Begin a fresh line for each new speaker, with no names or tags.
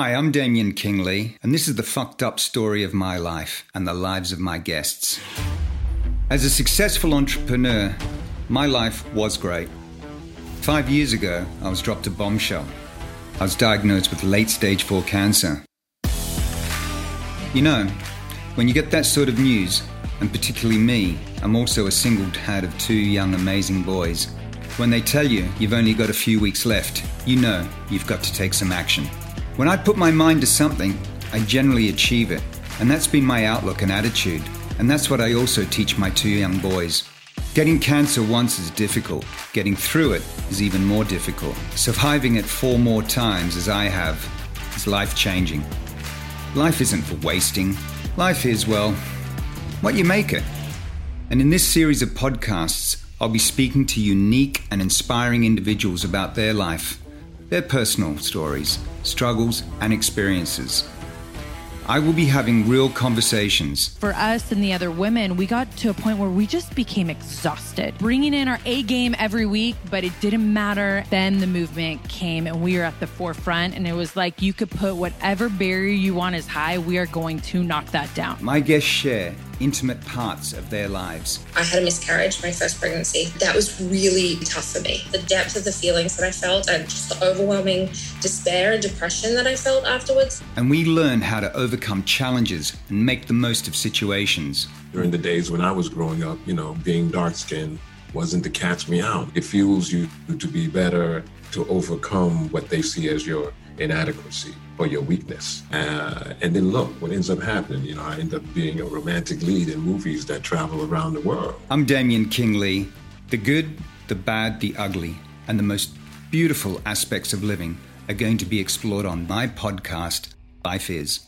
Hi, I'm Damien Kingley, and this is the fucked up story of my life and the lives of my guests. As a successful entrepreneur, my life was great. Five years ago, I was dropped a bombshell. I was diagnosed with late stage 4 cancer. You know, when you get that sort of news, and particularly me, I'm also a single dad of two young amazing boys. When they tell you you've only got a few weeks left, you know you've got to take some action. When I put my mind to something, I generally achieve it, and that's been my outlook and attitude, and that's what I also teach my two young boys. Getting cancer once is difficult. Getting through it is even more difficult. Surviving it four more times, as I have, is life changing. Life isn't for wasting. Life is, well, what you make it. And in this series of podcasts, I'll be speaking to unique and inspiring individuals about their life, their personal stories, struggles, and experiences. I will be having real conversations.
For us and the other women, we got to a point where we just became exhausted, bringing in our A game every week, but it didn't matter. Then the movement came and we were at the forefront, and it was like you could put whatever barrier you want as high, we are going to knock that down.
My guests share intimate parts of their lives.
I had a miscarriage my first pregnancy. That was really tough for me. The depth of the feelings that I felt and just the overwhelming despair and depression that I felt afterwards.
And we learn how to overcome challenges and make the most of situations.
During the days when I was growing up, you know, being dark skinned wasn't to catch me out. It fuels you to be better, to overcome what they see as your inadequacy or your weakness. Uh, and then look, what ends up happening, you know, I end up being a romantic lead in movies that travel around the world.
I'm Damien Kingley. The good, the bad, the ugly, and the most beautiful aspects of living are going to be explored on my podcast, Life Is.